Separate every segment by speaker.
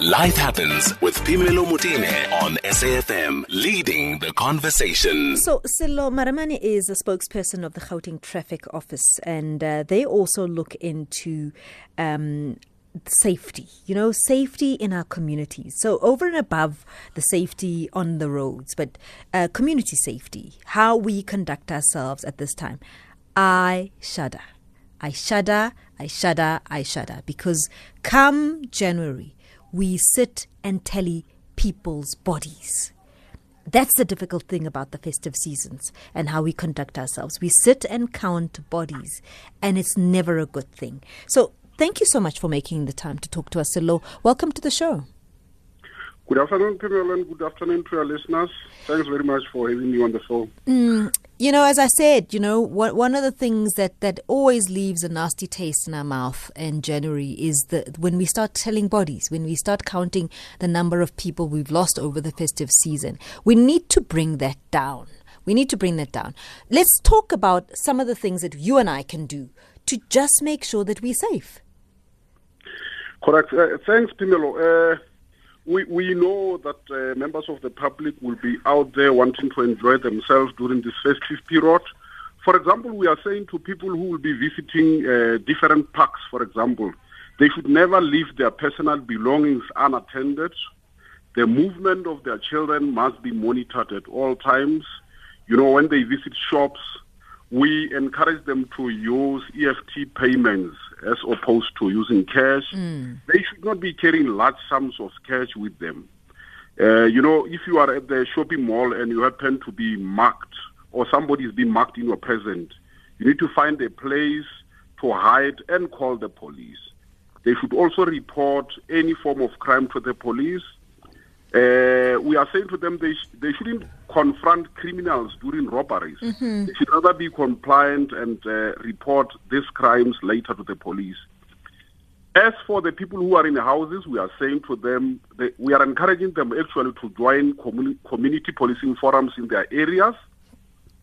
Speaker 1: Life Happens with Phemelo Motene on SAFM, leading the conversation.
Speaker 2: So, Sello Maremane is a spokesperson of the Gauteng Traffic Office, and uh, they also look into um, safety, you know, safety in our communities. So, over and above the safety on the roads, but uh, community safety, how we conduct ourselves at this time. I shudder. I shudder, I shudder, I shudder because come January, we sit and tally people's bodies. That's the difficult thing about the festive seasons and how we conduct ourselves. We sit and count bodies, and it's never a good thing. So, thank you so much for making the time to talk to us, Sello. Welcome to the show.
Speaker 3: Good afternoon, Pamela, and good afternoon to our listeners. Thanks very much for having me on the phone.
Speaker 2: Mm, you know, as I said, you know, one of the things that, that always leaves a nasty taste in our mouth in January is that when we start telling bodies, when we start counting the number of people we've lost over the festive season. We need to bring that down. We need to bring that down. Let's talk about some of the things that you and I can do to just make sure that we're safe.
Speaker 3: Correct. Uh, thanks, Phemelo. Uh, we, we know that uh, members of the public will be out there wanting to enjoy themselves during this festive period. For example, we are saying to people who will be visiting uh, different parks, for example, they should never leave their personal belongings unattended. The movement of their children must be monitored at all times. You know, when they visit shops, we encourage them to use EFT payments as opposed to using cash. Mm. They should not be carrying large sums of cash with them. Uh, you know, if you are at the shopping mall and you happen to be marked or somebody is being marked in your presence, you need to find a place to hide and call the police. They should also report any form of crime to the police uh, we are saying to them they, sh- they shouldn't confront criminals during robberies. Mm-hmm. They should rather be compliant and uh, report these crimes later to the police. As for the people who are in the houses, we are saying to them, they, we are encouraging them actually to join communi- community policing forums in their areas.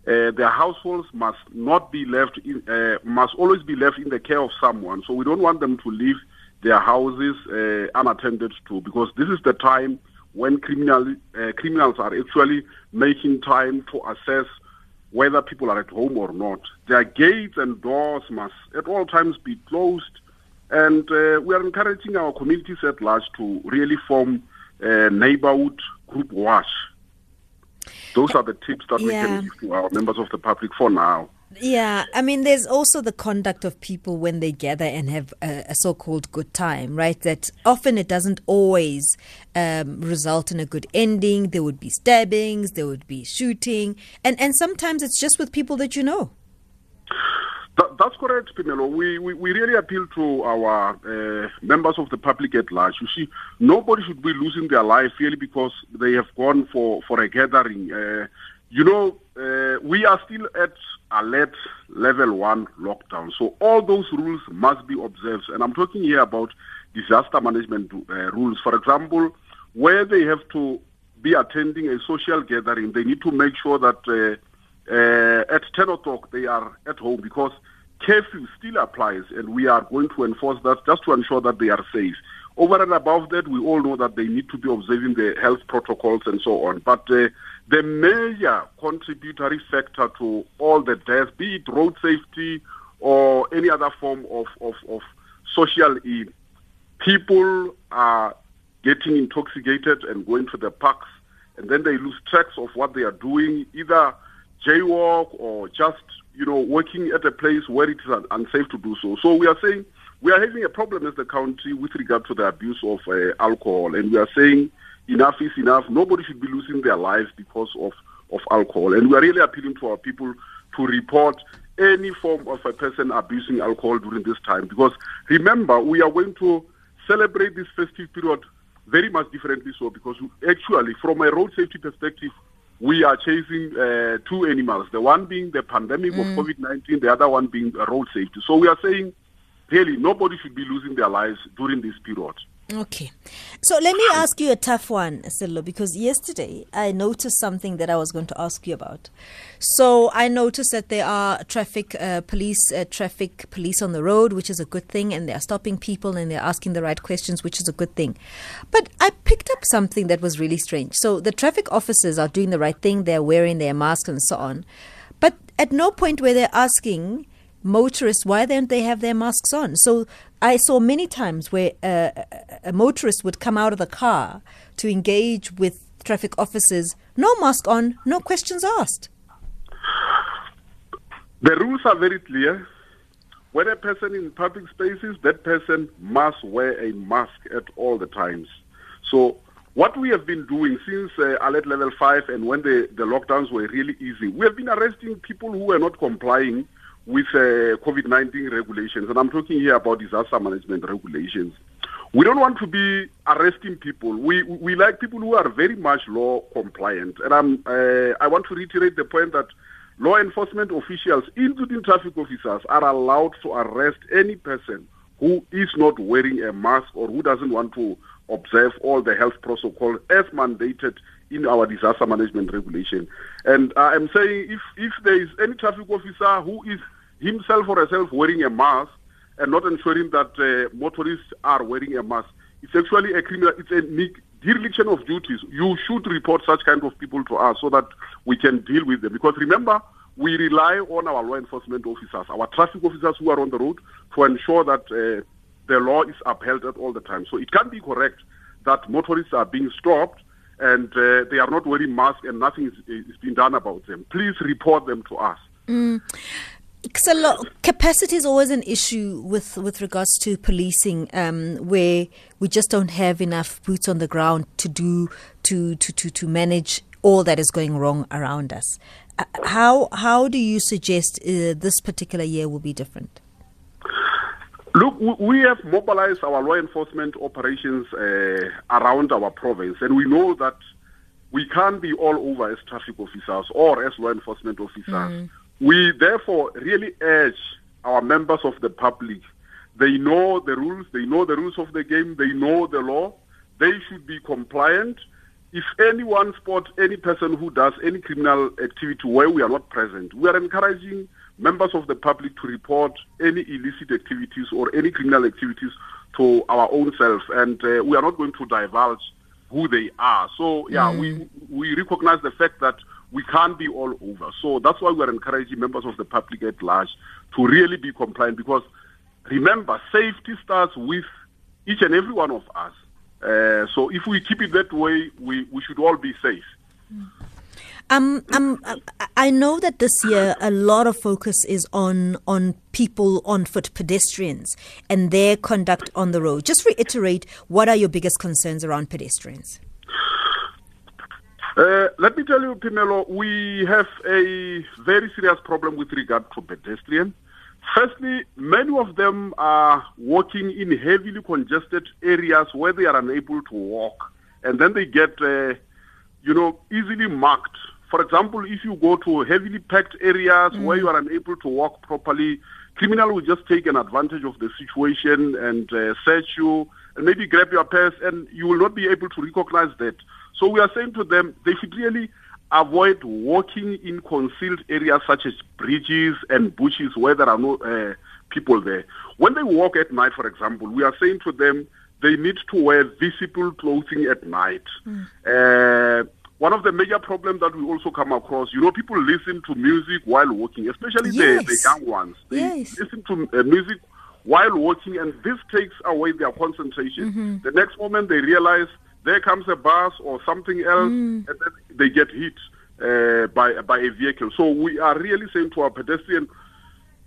Speaker 3: Uh, their households must not be left, in, uh, must always be left in the care of someone. So we don't want them to leave their houses uh, unattended to, because this is the time when criminal, uh, criminals are actually making time to assess whether people are at home or not. Their gates and doors must at all times be closed. And uh, we are encouraging our communities at large to really form a neighborhood group wash. Those are the tips that yeah. we can give to our members of the public for now.
Speaker 2: Yeah, I mean, there's also the conduct of people when they gather and have a, a so called good time, right? That often it doesn't always um, result in a good ending. There would be stabbings, there would be shooting, and, and sometimes it's just with people that you know.
Speaker 3: That, that's correct, Phemelo. We, we, we really appeal to our uh, members of the public at large. You see, nobody should be losing their life really because they have gone for, for a gathering. Uh, you know, uh, we are still at alert level one lockdown. So all those rules must be observed. And I'm talking here about disaster management uh, rules. For example, where they have to be attending a social gathering, they need to make sure that uh, uh, at 10 o'clock they are at home because curfew still applies and we are going to enforce that just to ensure that they are safe. Over and above that, we all know that they need to be observing the health protocols and so on. But uh, the major contributory factor to all the deaths, be it road safety or any other form of, of, of social ill, people are getting intoxicated and going to the parks, and then they lose tracks of what they are doing, either jaywalk or just, you know, working at a place where it is unsafe to do so. So we are saying we are having a problem as the country with regard to the abuse of uh, alcohol, and we are saying enough is enough. Nobody should be losing their lives because of, of alcohol. And we are really appealing to our people to report any form of a person abusing alcohol during this time. Because remember, we are going to celebrate this festive period very much differently so because actually, from a road safety perspective, we are chasing uh, two animals, the one being the pandemic mm. of COVID 19, the other one being road safety. So we are saying really nobody should be losing their lives during this period.
Speaker 2: Okay. So let me ask you a tough one, Sello, because yesterday I noticed something that I was going to ask you about. So I noticed that there are traffic uh, police, uh, traffic police on the road, which is a good thing, and they are stopping people and they're asking the right questions, which is a good thing. But I picked up something that was really strange. So the traffic officers are doing the right thing, they're wearing their masks and so on. But at no point were they asking motorists why don't they have their masks on? So i saw many times where uh, a motorist would come out of the car to engage with traffic officers no mask on no questions asked.
Speaker 3: The rules are very clear. When a person in public spaces that person must wear a mask at all the times. So what we have been doing since uh, alert level 5 and when the, the lockdowns were really easy, we have been arresting people who were not complying with uh, COVID-19 regulations, and I'm talking here about disaster management regulations. We don't want to be arresting people. We we like people who are very much law compliant, and I'm uh, I want to reiterate the point that law enforcement officials, including traffic officers, are allowed to arrest any person who is not wearing a mask or who doesn't want to observe all the health protocols as mandated in our disaster management regulation. And I'm saying if if there is any traffic officer who is himself or herself wearing a mask and not ensuring that uh, motorists are wearing a mask, it's actually a criminal, it's a dereliction of duties. You should report such kind of people to us so that we can deal with them. Because remember, we rely on our law enforcement officers, our traffic officers who are on the road to ensure that uh, the law is upheld at all the time. So it can be correct that motorists are being stopped and uh, they are not wearing masks and nothing is, is being done about them. Please report them to us.
Speaker 2: Mm. So capacity is always an issue with, with regards to policing, um, where we just don't have enough boots on the ground to do to to, to, to manage all that is going wrong around us. Uh, how how do you suggest uh, this particular year will be different?
Speaker 3: Look, we have mobilized our law enforcement operations uh, around our province, and we know that we can't be all over as traffic officers or as law enforcement officers. Mm. We therefore really urge our members of the public. They know the rules, they know the rules of the game, they know the law. They should be compliant. If anyone spots any person who does any criminal activity where we are not present, we are encouraging members of the public to report any illicit activities or any criminal activities to our own self. And uh, we are not going to divulge who they are. So, yeah, mm. we, we recognize the fact that we can't be all over. So that's why we're encouraging members of the public at large to really be compliant because remember, safety starts with each and every one of us. Uh, so if we keep it that way, we, we should all be safe.
Speaker 2: Um, um, I know that this year a lot of focus is on on people on foot, pedestrians, and their conduct on the road. Just reiterate, what are your biggest concerns around pedestrians?
Speaker 3: Uh, let me tell you, Phemelo, we have a very serious problem with regard to pedestrians. Firstly, many of them are walking in heavily congested areas where they are unable to walk, and then they get, uh, you know, easily marked. For example, if you go to heavily packed areas mm. where you are unable to walk properly, criminal will just take an advantage of the situation and uh, search you and maybe grab your purse, and you will not be able to recognize that. So we are saying to them they should really avoid walking in concealed areas such as bridges and bushes where there are no uh, people there. When they walk at night, for example, we are saying to them they need to wear visible clothing at night. Mm. Uh, one of the major problems that we also come across, you know, people listen to music while walking, especially yes. the, the young ones. They yes. listen to uh, music while walking, and this takes away their concentration. Mm-hmm. The next moment they realize there comes a bus or something else, mm. and then they get hit uh, by by a vehicle. So we are really saying to our pedestrians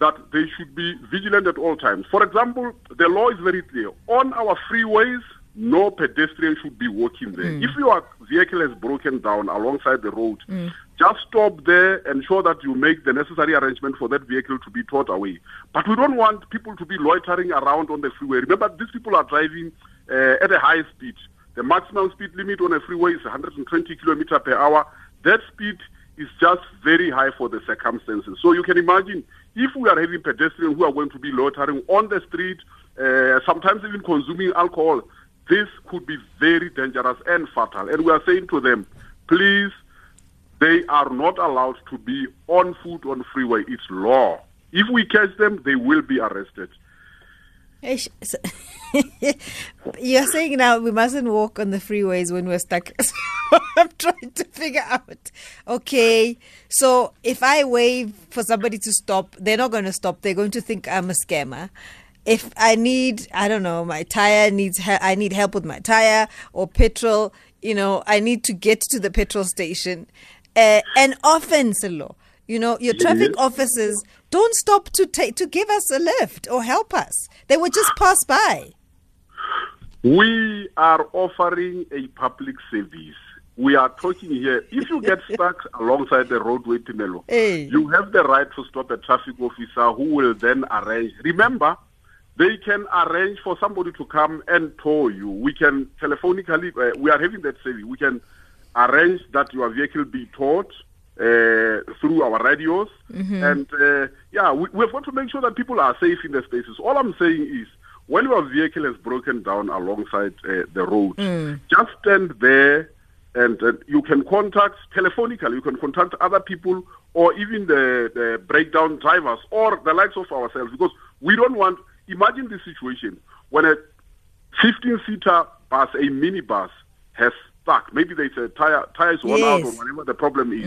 Speaker 3: that they should be vigilant at all times. For example, the law is very clear on our freeways. No pedestrian should be walking there. Mm. If your vehicle has broken down alongside the road, mm. just stop there, ensure that you make the necessary arrangement for that vehicle to be towed away. But we don't want people to be loitering around on the freeway. Remember, these people are driving uh, at a high speed. The maximum speed limit on a freeway is 120 kilometer per hour. That speed is just very high for the circumstances. So you can imagine if we are having pedestrians who are going to be loitering on the street, uh, sometimes even consuming alcohol, this could be very dangerous and fatal. And we are saying to them, please, they are not allowed to be on foot on freeway. It's law. If we catch them, they will be arrested.
Speaker 2: You're saying now we mustn't walk on the freeways when we're stuck. I'm trying to figure out. Okay, so if I wave for somebody to stop, they're not going to stop. They're going to think I'm a scammer. If I need, I don't know, my tire needs, I need help with my tire or petrol. You know, I need to get to the petrol station. Uh, and often, Sello, you know, your traffic officers don't stop to take to give us a lift or help us. They would just pass by.
Speaker 3: We are offering a public service. We are talking here. If you get stuck alongside the roadway, Phemelo,
Speaker 2: Hey.
Speaker 3: you have the right to stop a traffic officer who will then arrange. Remember, they can arrange for somebody to come and tow you. We can telephonically, uh, we are having that service. We can arrange that your vehicle be towed uh, through our radios. And uh, yeah, we, we've got to make sure that people are safe in the spaces. All I'm saying is, when your vehicle has broken down alongside uh, the road, just stand there and uh, you can contact telephonically, you can contact other people or even the, the breakdown drivers or the likes of ourselves because we don't want, imagine this situation when a 15 seater bus, a minibus, has Maybe there's a tire, tires worn out or whatever the problem is.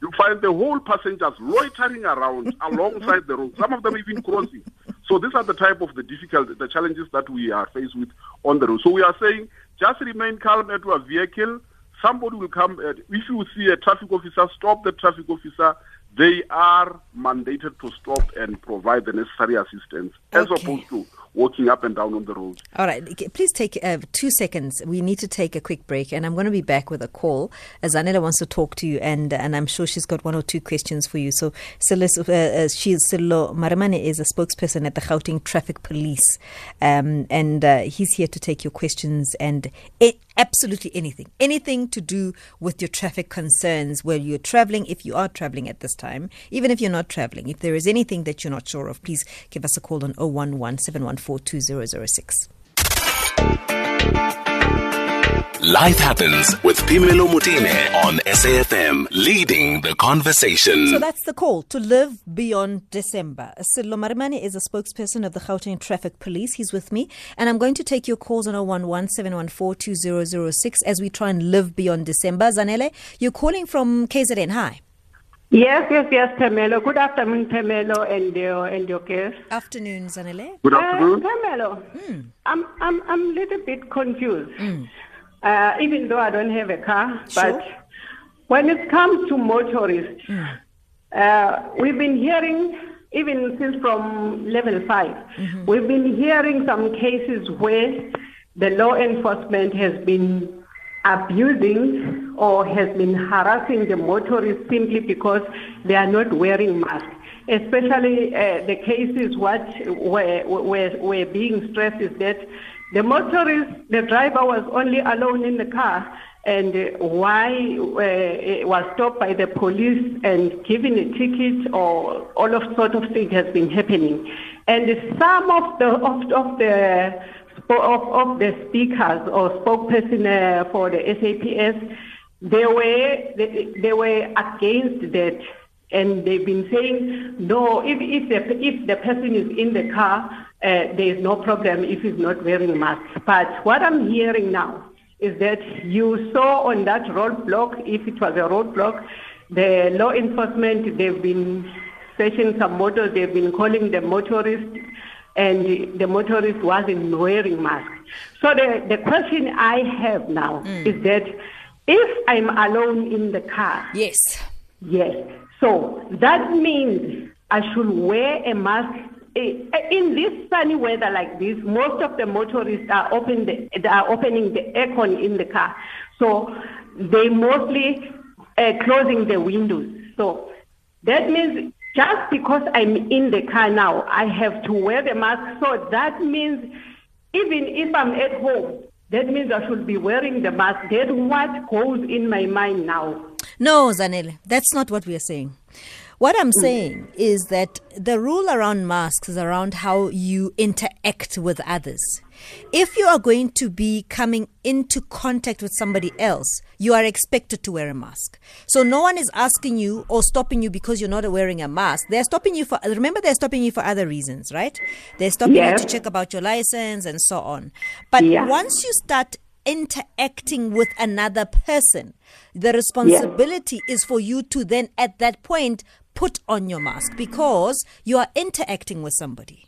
Speaker 3: You find the whole passengers loitering around alongside the road, some of them even crossing. So these are the type of the difficult, the challenges that we are faced with on the road. So we are saying just remain calm at your vehicle. Somebody will come. Uh, if you see a traffic officer, stop the traffic officer. They are mandated to stop and provide the necessary assistance as
Speaker 2: Okay.
Speaker 3: opposed to walking up and down on the road.
Speaker 2: All right, please take uh, two seconds. We need to take a quick break, and I'm going to be back with a call. As Zanele wants to talk to you, and and I'm sure she's got one or two questions for you. So, Silis, uh, uh, she's Sello Maremane is a spokesperson at the Gauteng Traffic Police, um, and uh, he's here to take your questions and it, absolutely anything, anything to do with your traffic concerns where you're traveling. If you are traveling at this time, even if you're not traveling, if there is anything that you're not sure of, please give us a call on 011 714 2006.
Speaker 1: Life happens with Phemelo Motene on SAFM, leading the conversation.
Speaker 2: So that's the call to live beyond December. Sello Maremane is a spokesperson of the Gauteng Traffic Police. He's with me, and I'm going to take your calls on 011 714 2006 as we try and live beyond December. Zanele, you're calling from KZN. Hi.
Speaker 4: Yes, yes, yes, Phemelo. Good afternoon, Phemelo, and your and your guest.
Speaker 2: Afternoon, Zanele.
Speaker 3: Good
Speaker 4: Uh,
Speaker 3: afternoon.
Speaker 4: Phemelo,
Speaker 2: Hmm.
Speaker 4: I'm I'm I'm a little bit confused. Uh, even though I don't have a car,
Speaker 2: Sure.
Speaker 4: but when it comes to motorists,
Speaker 2: Hmm.
Speaker 4: uh, we've been hearing even since from level 5
Speaker 2: Mm-hmm.
Speaker 4: we've been hearing some cases where the law enforcement has been abusing or has been harassing the motorists simply because they are not wearing masks. Especially uh, the cases what were, were, were being stressed is that the motorist, the driver was only alone in the car and why uh, was stopped by the police and given a ticket or all of sort of things has been happening. And some of the, of, of the of, of the speakers or spokesperson uh, for the SAPS, they were they, they were against that, and they've been saying no. If if the if the person is in the car, uh, there is no problem if he's not wearing a mask. But what I'm hearing now is that you saw on that roadblock, if it was a roadblock, the law enforcement they've been searching some motors, they've been calling the motorists and the motorist wasn't wearing mask. So the, the question I have now is that if I'm alone in the car,
Speaker 2: Yes.
Speaker 4: yes, so that means I should wear a mask. In this sunny weather like this, most of the motorists are open the, are opening the aircon in the car, so they mostly uh, closing the windows. So that means just because I'm in the car now, I have to wear the mask. So that means even if I'm at home, that means I should be wearing the mask. That's what goes in my mind now.
Speaker 2: No, Zanele, that's not what we are saying. What I'm mm. saying is that the rule around masks is around how you interact with others. If you are going to be coming into contact with somebody else, you are expected to wear a mask. So no one is asking you or stopping you because you're not wearing a mask. They're stopping you for remember they're stopping you for other reasons, right? They're stopping you to check about your license and so on. But
Speaker 4: Yeah.
Speaker 2: once you start interacting with another person, the responsibility is for you to then at that point put on your mask because you are interacting with somebody.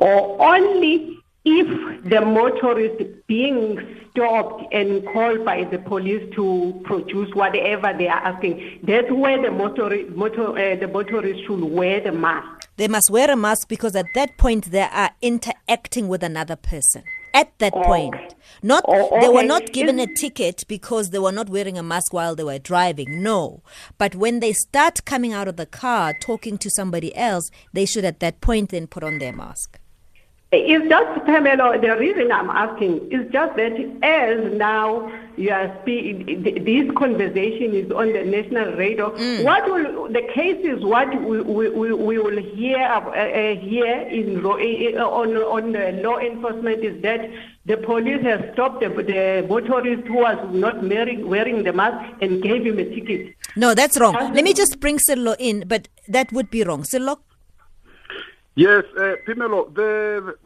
Speaker 4: or only if the motorist being stopped and called by the police to produce whatever they are asking. That's where the motor, motor, uh, the motorist should wear the mask.
Speaker 2: They must wear a mask because at that point they are interacting with another person. At that oh. point, not
Speaker 4: Oh,
Speaker 2: they were not given a
Speaker 4: mm.
Speaker 2: ticket because they were not wearing a mask while they were driving. No, but when they start coming out of the car talking to somebody else, they should at that point then put on their mask.
Speaker 4: It's just, Pamela, the reason I'm asking is just that as now you are speaking, this conversation is on the national radio, what will, the cases, what we, we, we will hear, uh, uh, here in uh, on, on the law enforcement is that the police has stopped the, the motorist who was not wearing, wearing the mask and gave him a ticket.
Speaker 2: No, that's wrong. Let me just bring Sello in, but that would be wrong. Sello,
Speaker 3: Yes, uh, Phemelo, the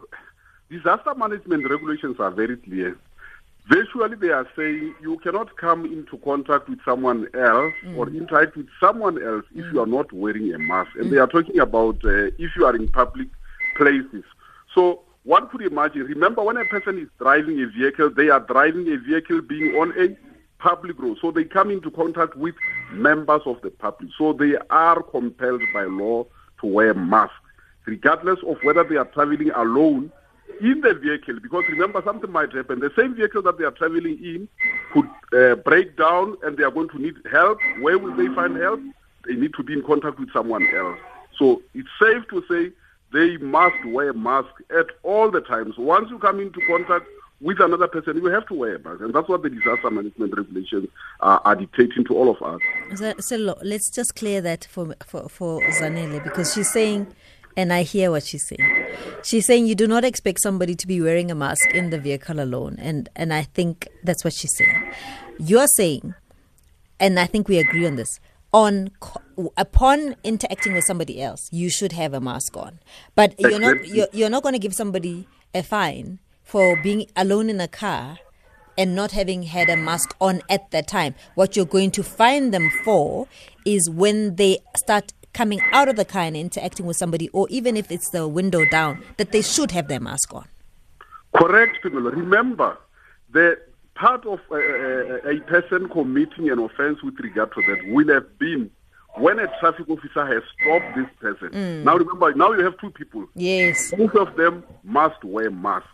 Speaker 3: disaster management regulations are very clear. Virtually, they are saying you cannot come into contact with someone else or interact with someone else if you are not wearing a mask. And they are talking about uh, if you are in public places. So one could imagine, remember when a person is driving a vehicle, they are driving a vehicle being on a public road. So they come into contact with members of the public. So they are compelled by law to wear masks, regardless of whether they are traveling alone in the vehicle. Because remember, something might happen. The same vehicle that they are traveling in could uh, break down and they are going to need help. Where will they find help? They need to be in contact with someone else. So it's safe to say they must wear mask at all the times. Once you come into contact with another person, you have to wear a mask. And that's what the disaster management regulations are, are dictating to all of us.
Speaker 2: Z- Sello, let's just clear that for for for Zanele because she's saying, and I hear what she's saying. She's saying you do not expect somebody to be wearing a mask in the vehicle alone, and and I think that's what she's saying. You're saying, and I think we agree on this. On upon interacting with somebody else, you should have a mask on, but you're not you're, you're not going to give somebody a fine for being alone in a car and not having had a mask on at that time. What you're going to find them for is when they start coming out of the car and interacting with somebody, or even if it's the window down, that they should have their mask on.
Speaker 3: Correct, Phemelo. Remember, the part of uh, a person committing an offense with regard to that will have been when a traffic officer has stopped this person. Now, remember, now you have two people.
Speaker 2: Yes.
Speaker 3: Both of them must wear masks.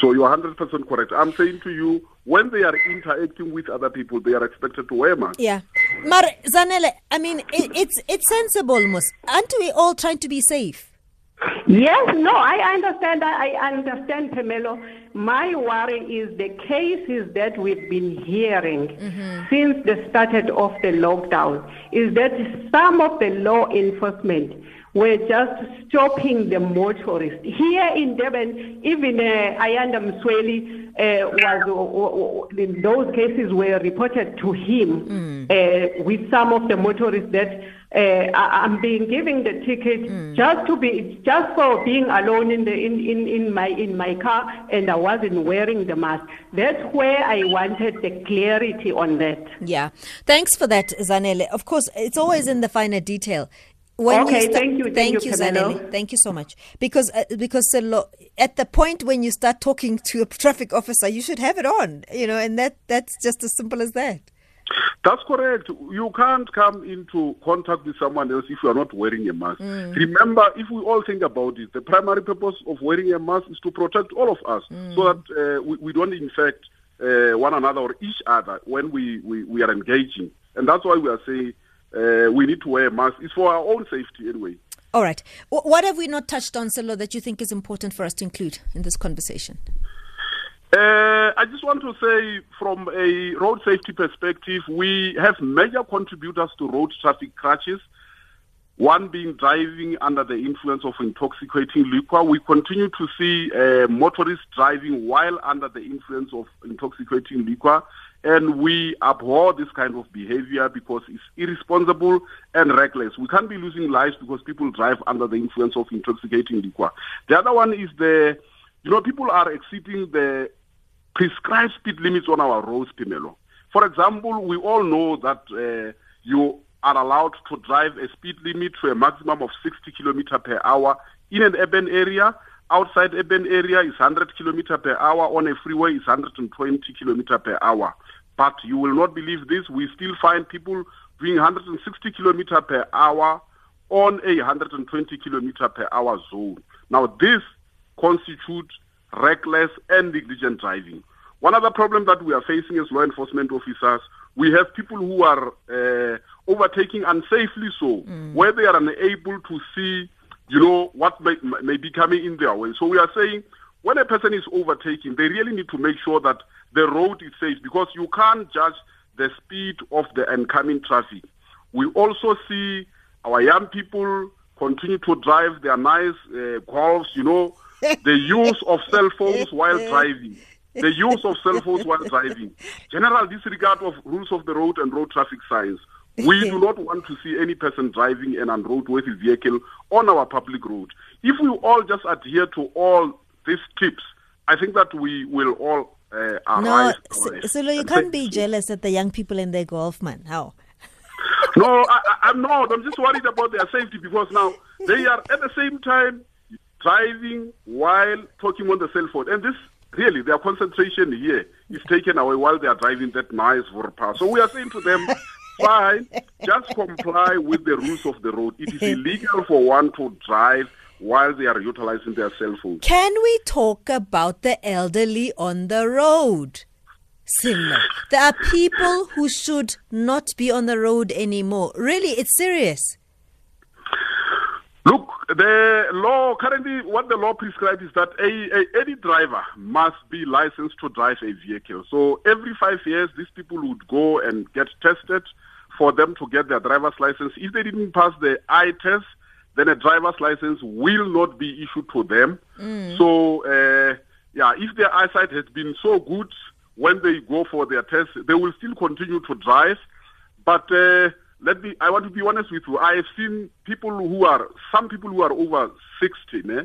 Speaker 3: So you're 100% correct. I'm saying to you, when they are interacting with other people, they are expected to wear masks.
Speaker 2: Yeah. Mar Zanele, I mean, it, it's it's sensible, Mus. Aren't we all trying to be safe?
Speaker 4: Yes, no, I understand. I I understand, Phemelo. My worry is the cases that we've been hearing mm-hmm. since the started of the lockdown is that some of the law enforcement were just stopping the motorists. Here in Durban, even uh, Ayanda Msweli uh, was, uh, uh, those cases were reported to him uh, with some of the motorists that uh, I'm being given the ticket just to be just for being alone in the in, in, in my in my car and I wasn't wearing the mask. That's where I wanted the clarity on that.
Speaker 2: Yeah. Thanks for that, Zanele. Of course, it's always in the finer detail. When
Speaker 4: Okay,
Speaker 2: sta-
Speaker 4: thank you, thank you,
Speaker 2: Zanele.
Speaker 4: Pamela.
Speaker 2: Thank you so much. Because uh, because Sello, at the point when you start talking to a traffic officer, you should have it on. You know, and that that's just as simple as that.
Speaker 3: That's correct. You can't come into contact with someone else if you are not wearing a mask. Remember, if we all think about it, the primary purpose of wearing a mask is to protect all of us so that uh, we, we don't infect uh, one another or each other when we, we, we are engaging. And that's why we are saying uh, we need to wear masks. It's for our own safety anyway.
Speaker 2: All right. W- what have we not touched on, Sello, that you think is important for us to include in this conversation?
Speaker 3: Uh, I just want to say, from a road safety perspective, we have major contributors to road traffic crashes. One being driving under the influence of intoxicating liquor. We continue to see uh, motorists driving while under the influence of intoxicating liquor, and we abhor this kind of behavior because it's irresponsible and reckless. We can't be losing lives because people drive under the influence of intoxicating liquor. The other one is the, you know, people are exceeding the prescribed speed limits on our roads, Phemelo. For example, we all know that uh, you are allowed to drive a speed limit to a maximum of 60 kilometer per hour in an urban area. Outside urban area is 100 kilometer per hour. On a freeway is 120 kilometer per hour. But you will not believe this. We still find people doing 160 kilometer per hour on a 120 kilometer per hour zone. Now this constitutes reckless and negligent driving. One other problem that we are facing as law enforcement officers, we have people who are uh, overtaking unsafely so, mm. where they are unable to see, you know, what may, may be coming in their way. So we are saying when a person is overtaking, they really need to make sure that the road is safe because you can't judge the speed of the incoming traffic. We also see our young people continue to drive their nice uh, golfs, you know, the use of cell phones while driving, the use of cell phones while driving, general disregard of rules of the road and road traffic signs. We do not want to see any person driving an unroadworthy vehicle on our public road. If we all just adhere to all these tips, I think that we will all uh, arise.
Speaker 2: No, so, you can't be jealous at the young people in their golf, man. How?
Speaker 3: no, I, I'm not. I'm just worried about their safety because now they are at the same time driving while talking on the cell phone. And this really their concentration here is taken away while they are driving that nice Vorpa. So we are saying to them, fine, just comply with the rules of the road. It is illegal for one to drive while they are utilizing their cell phone.
Speaker 2: Can we talk about the elderly on the road? Similar. There are people who should not be on the road anymore. Really, it's serious.
Speaker 3: The law currently, what the law prescribes is that a, a, any driver must be licensed to drive a vehicle. So every five years, these people would go and get tested for them to get their driver's license. If they didn't pass the eye test, then a driver's license will not be issued to them. Mm. So, uh, yeah, if their eyesight has been so good when they go for their test, they will still continue to drive. But uh, let me I want to be honest with you. I have seen people who are some people who are over 60, eh,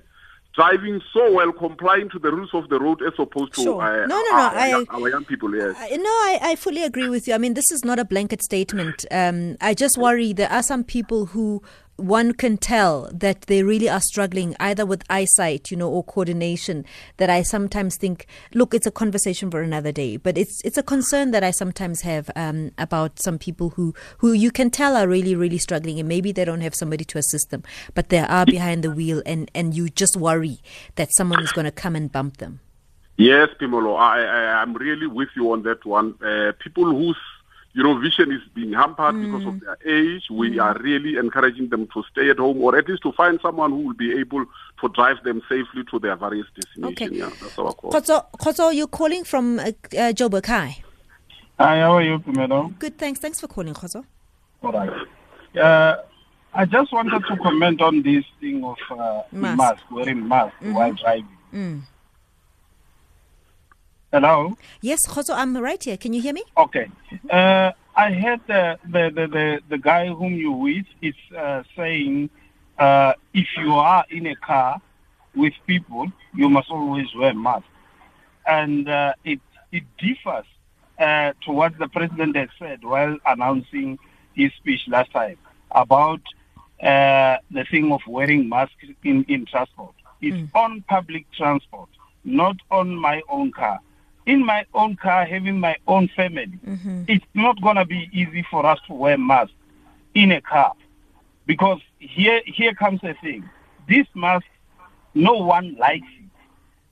Speaker 3: driving so well, complying to the rules of the road as opposed to
Speaker 2: sure.
Speaker 3: uh,
Speaker 2: no, no, no,
Speaker 3: our,
Speaker 2: I,
Speaker 3: young, our young people. Yes.
Speaker 2: I, no, I, I fully agree with you. I mean, this is not a blanket statement. Um, I just worry there are some people who one can tell that they really are struggling either with eyesight, you know, or coordination. That I sometimes think, look, it's a conversation for another day, but it's it's a concern that I sometimes have um, about some people who who you can tell are really really struggling, and maybe they don't have somebody to assist them, but they are behind the wheel, and and you just worry that someone is going to come and bump them.
Speaker 3: Yes, Phemelo, I, I I'm really with you on that one. Uh, people whose you know, vision is being hampered mm. because of mm. their age. We mm. are really encouraging them to stay at home or at least to find someone who will be able to drive them safely to their various destinations. Okay. Yeah, that's our call.
Speaker 2: Khozo, Khozo you're calling from uh, uh, Joburg. Hi.
Speaker 5: Hi, how are you, madam?
Speaker 2: Good, thanks. Thanks for calling, Khozo.
Speaker 5: All right. Uh, I just wanted to comment on this thing of uh, mask. mask, wearing mask mm-hmm. while driving. Mm. Hello?
Speaker 2: Yes, Khozo, I'm right here. Can you hear me?
Speaker 5: Okay. Uh, I heard the, the, the, the, guy whom you with is uh, saying uh, if you are in a car with people, you must always wear mask. And uh, it, it differs uh, to what the president has said while announcing his speech last time about uh, the thing of wearing masks in, in transport. It's mm. on public transport, not on my own car in my own car, having my own family, mm-hmm. it's not going to be easy for us to wear masks in a car. Because here, here comes the thing. This mask, no one likes it.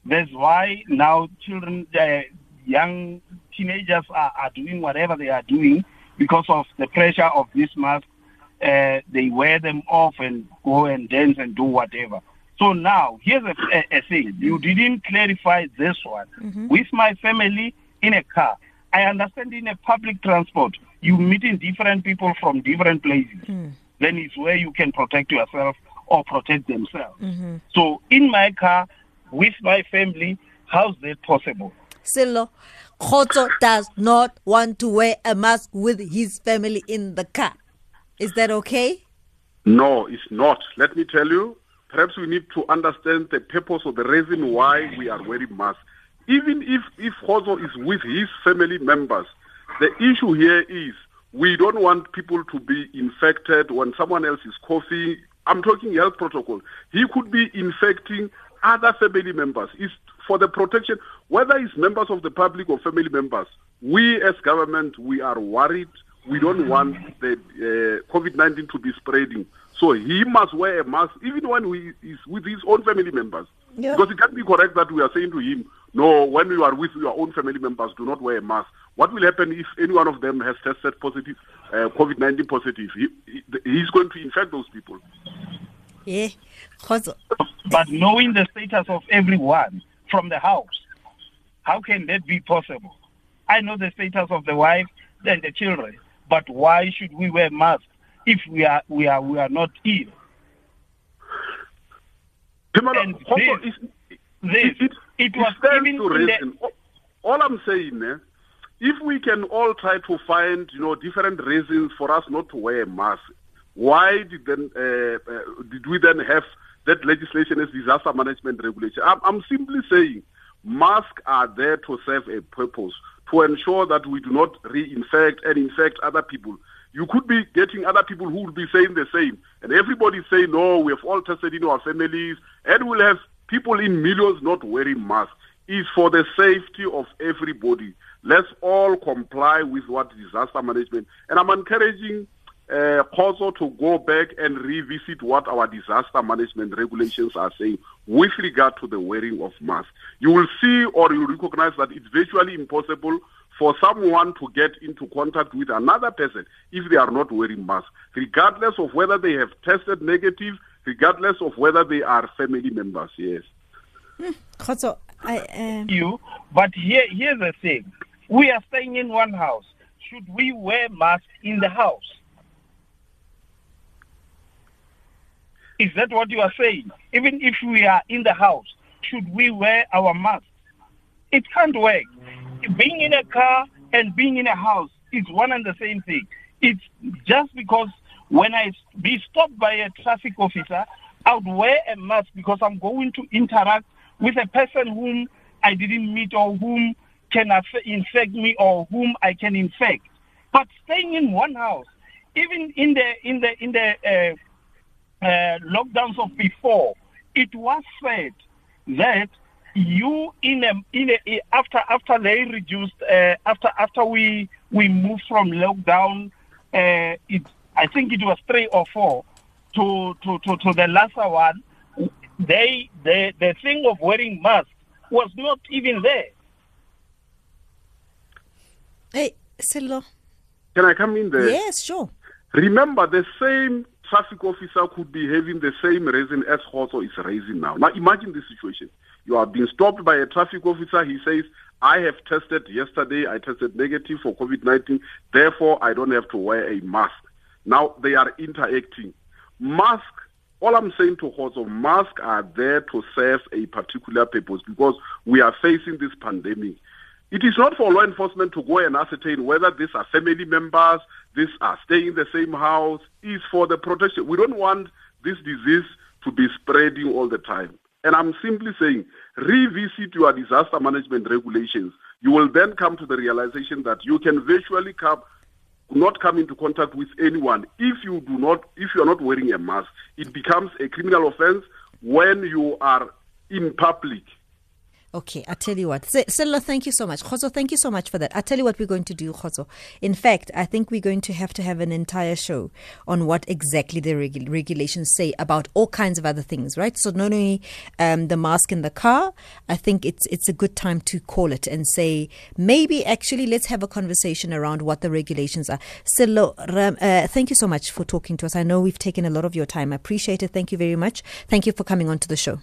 Speaker 5: That's why now children, uh, young teenagers are, are doing whatever they are doing because of the pressure of this mask. Uh, they wear them off and go and dance and do whatever. So now, here's a, a, a thing. You didn't clarify this one. Mm-hmm. With my family in a car, I understand in a public transport, you're meeting different people from different places. Hmm. Then it's where you can protect yourself or protect themselves. Mm-hmm. So in my car, with my family, how's that possible?
Speaker 2: Sello, Khoto does not want to wear a mask with his family in the car. Is that okay?
Speaker 3: No, it's not. Let me tell you, perhaps we need to understand the purpose or the reason why we are wearing masks. Even if, if Hozo is with his family members, the issue here is we don't want people to be infected when someone else is coughing. I'm talking health protocol. He could be infecting other family members. It's for the protection, whether it's members of the public or family members. We as government, we are worried. We don't want the uh, COVID-19 to be spreading. So he must wear a mask even when he is with his own family members.
Speaker 2: Yeah.
Speaker 3: Because it can't be correct that we are saying to him, no, when you are with your own family members, do not wear a mask. What will happen if any one of them has tested positive, uh, COVID-19 positive? He, he, he's going to infect those people.
Speaker 2: Yeah. Khoto.
Speaker 5: But knowing the status of everyone from the house, how can that be possible? I know the status of the wife and the children, but why should we wear masks if we are we are we are not?
Speaker 3: Phemelo,
Speaker 5: And
Speaker 3: also,
Speaker 5: this-
Speaker 3: it's-
Speaker 5: This
Speaker 3: it,
Speaker 5: it was even
Speaker 3: to
Speaker 5: in the-
Speaker 3: reason. All- All I'm saying, eh, if we can all try to find, you know, different reasons for us not to wear a mask, why did then uh, uh, did we then have that legislation as disaster management regulation? I'm, I'm simply saying, masks are there to serve a purpose to ensure that we do not reinfect and infect other people. You could be getting other people who will be saying the same, and everybody say no. We have all tested in our families, and we'll have people in millions not wearing masks. Is for the safety of everybody. Let's all comply with what disaster management. And I'm encouraging uh, to go back and revisit what our disaster management regulations are saying with regard to the wearing of masks. You will see or you recognize that it's virtually impossible for someone to get into contact with another person if they are not wearing masks, regardless of whether they have tested negative, regardless of whether they are family members. Yes.
Speaker 2: Khoto, I um,
Speaker 5: you. But here, here's the thing: we are staying in one house. Should we wear masks in the house? Is that what you are saying? Even if we are in the house, should we wear our masks? It can't work. Being in a car and being in a house is one and the same thing. It's just because when I be stopped by a traffic officer, I would wear a mask because I'm going to interact with a person whom I didn't meet or whom can infect me or whom I can infect. But staying in one house, even in the in the in the uh, uh, lockdowns of before, it was said that you in a in a after after they reduced uh, after after we we moved from lockdown, uh, it I think it was three or four to to to, to the last one. They the the thing of wearing masks was not even there.
Speaker 2: hey, Sello.
Speaker 3: Can I come in there?
Speaker 2: Yes, sure.
Speaker 3: Remember, the same traffic officer could be having the same reason as Hoso is raising now. Now, imagine this situation. You are being stopped by a traffic officer. He says, I have tested yesterday. I tested negative for COVID-19. Therefore, I don't have to wear a mask. Now, they are interacting. Mask, all I'm saying to Hoso, masks are there to serve a particular purpose because we are facing this pandemic. It is not for law enforcement to go and ascertain whether these are family members, these are staying in the same house. It's for the protection. We don't want this disease to be spreading all the time. And I'm simply saying, revisit your disaster management regulations. You will then come to the realization that you can virtually come, not come into contact with anyone if you do not, if you are not wearing a mask. It becomes a criminal offense when you are in public
Speaker 2: Okay, I tell you what. Sello, thank you so much. Khozo, thank you so much for that. I tell you what we're going to do, Khozo. In fact, I think we're going to have to have an entire show on what exactly the regu- regulations say about all kinds of other things, right? So not only um, the mask in the car, I think it's it's a good time to call it and say maybe actually let's have a conversation around what the regulations are. Sello, uh, thank you so much for talking to us. I know we've taken a lot of your time. I appreciate it. Thank you very much. Thank you for coming on to the show.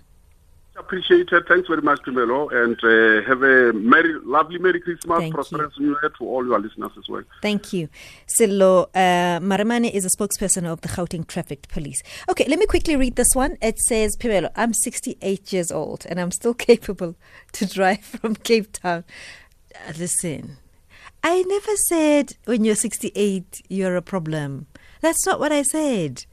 Speaker 3: Appreciate it. Thanks very much, Tumelo, and uh, have a merry, lovely Merry Christmas,
Speaker 2: Thank
Speaker 3: prosperous New Year to all your listeners as well.
Speaker 2: Thank you. Sello uh, Maremane is a spokesperson of the Gauteng Traffic Police. Okay, let me quickly read this one. It says, Phemelo, I'm 68 years old and I'm still capable to drive from Cape Town. Uh, listen, I never said when you're 68 you're a problem. That's not what I said.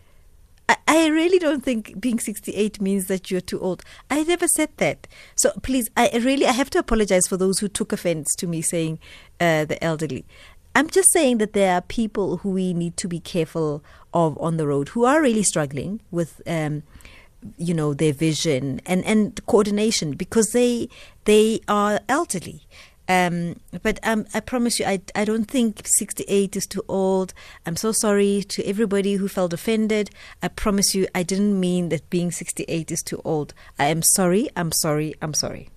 Speaker 2: I, really don't think being 68 means that you're too old. I never said that. So please, I really I have to apologize for those who took offense to me saying uh, the elderly. I'm just saying that there are people who we need to be careful of on the road who are really struggling with. Um, you know their vision and and coordination because they they are elderly um, but um, I promise you, I, I don't think 68 is too old. I'm so sorry to everybody who felt offended. I promise you, I didn't mean that being 68 is too old. I am sorry, I'm sorry, I'm sorry.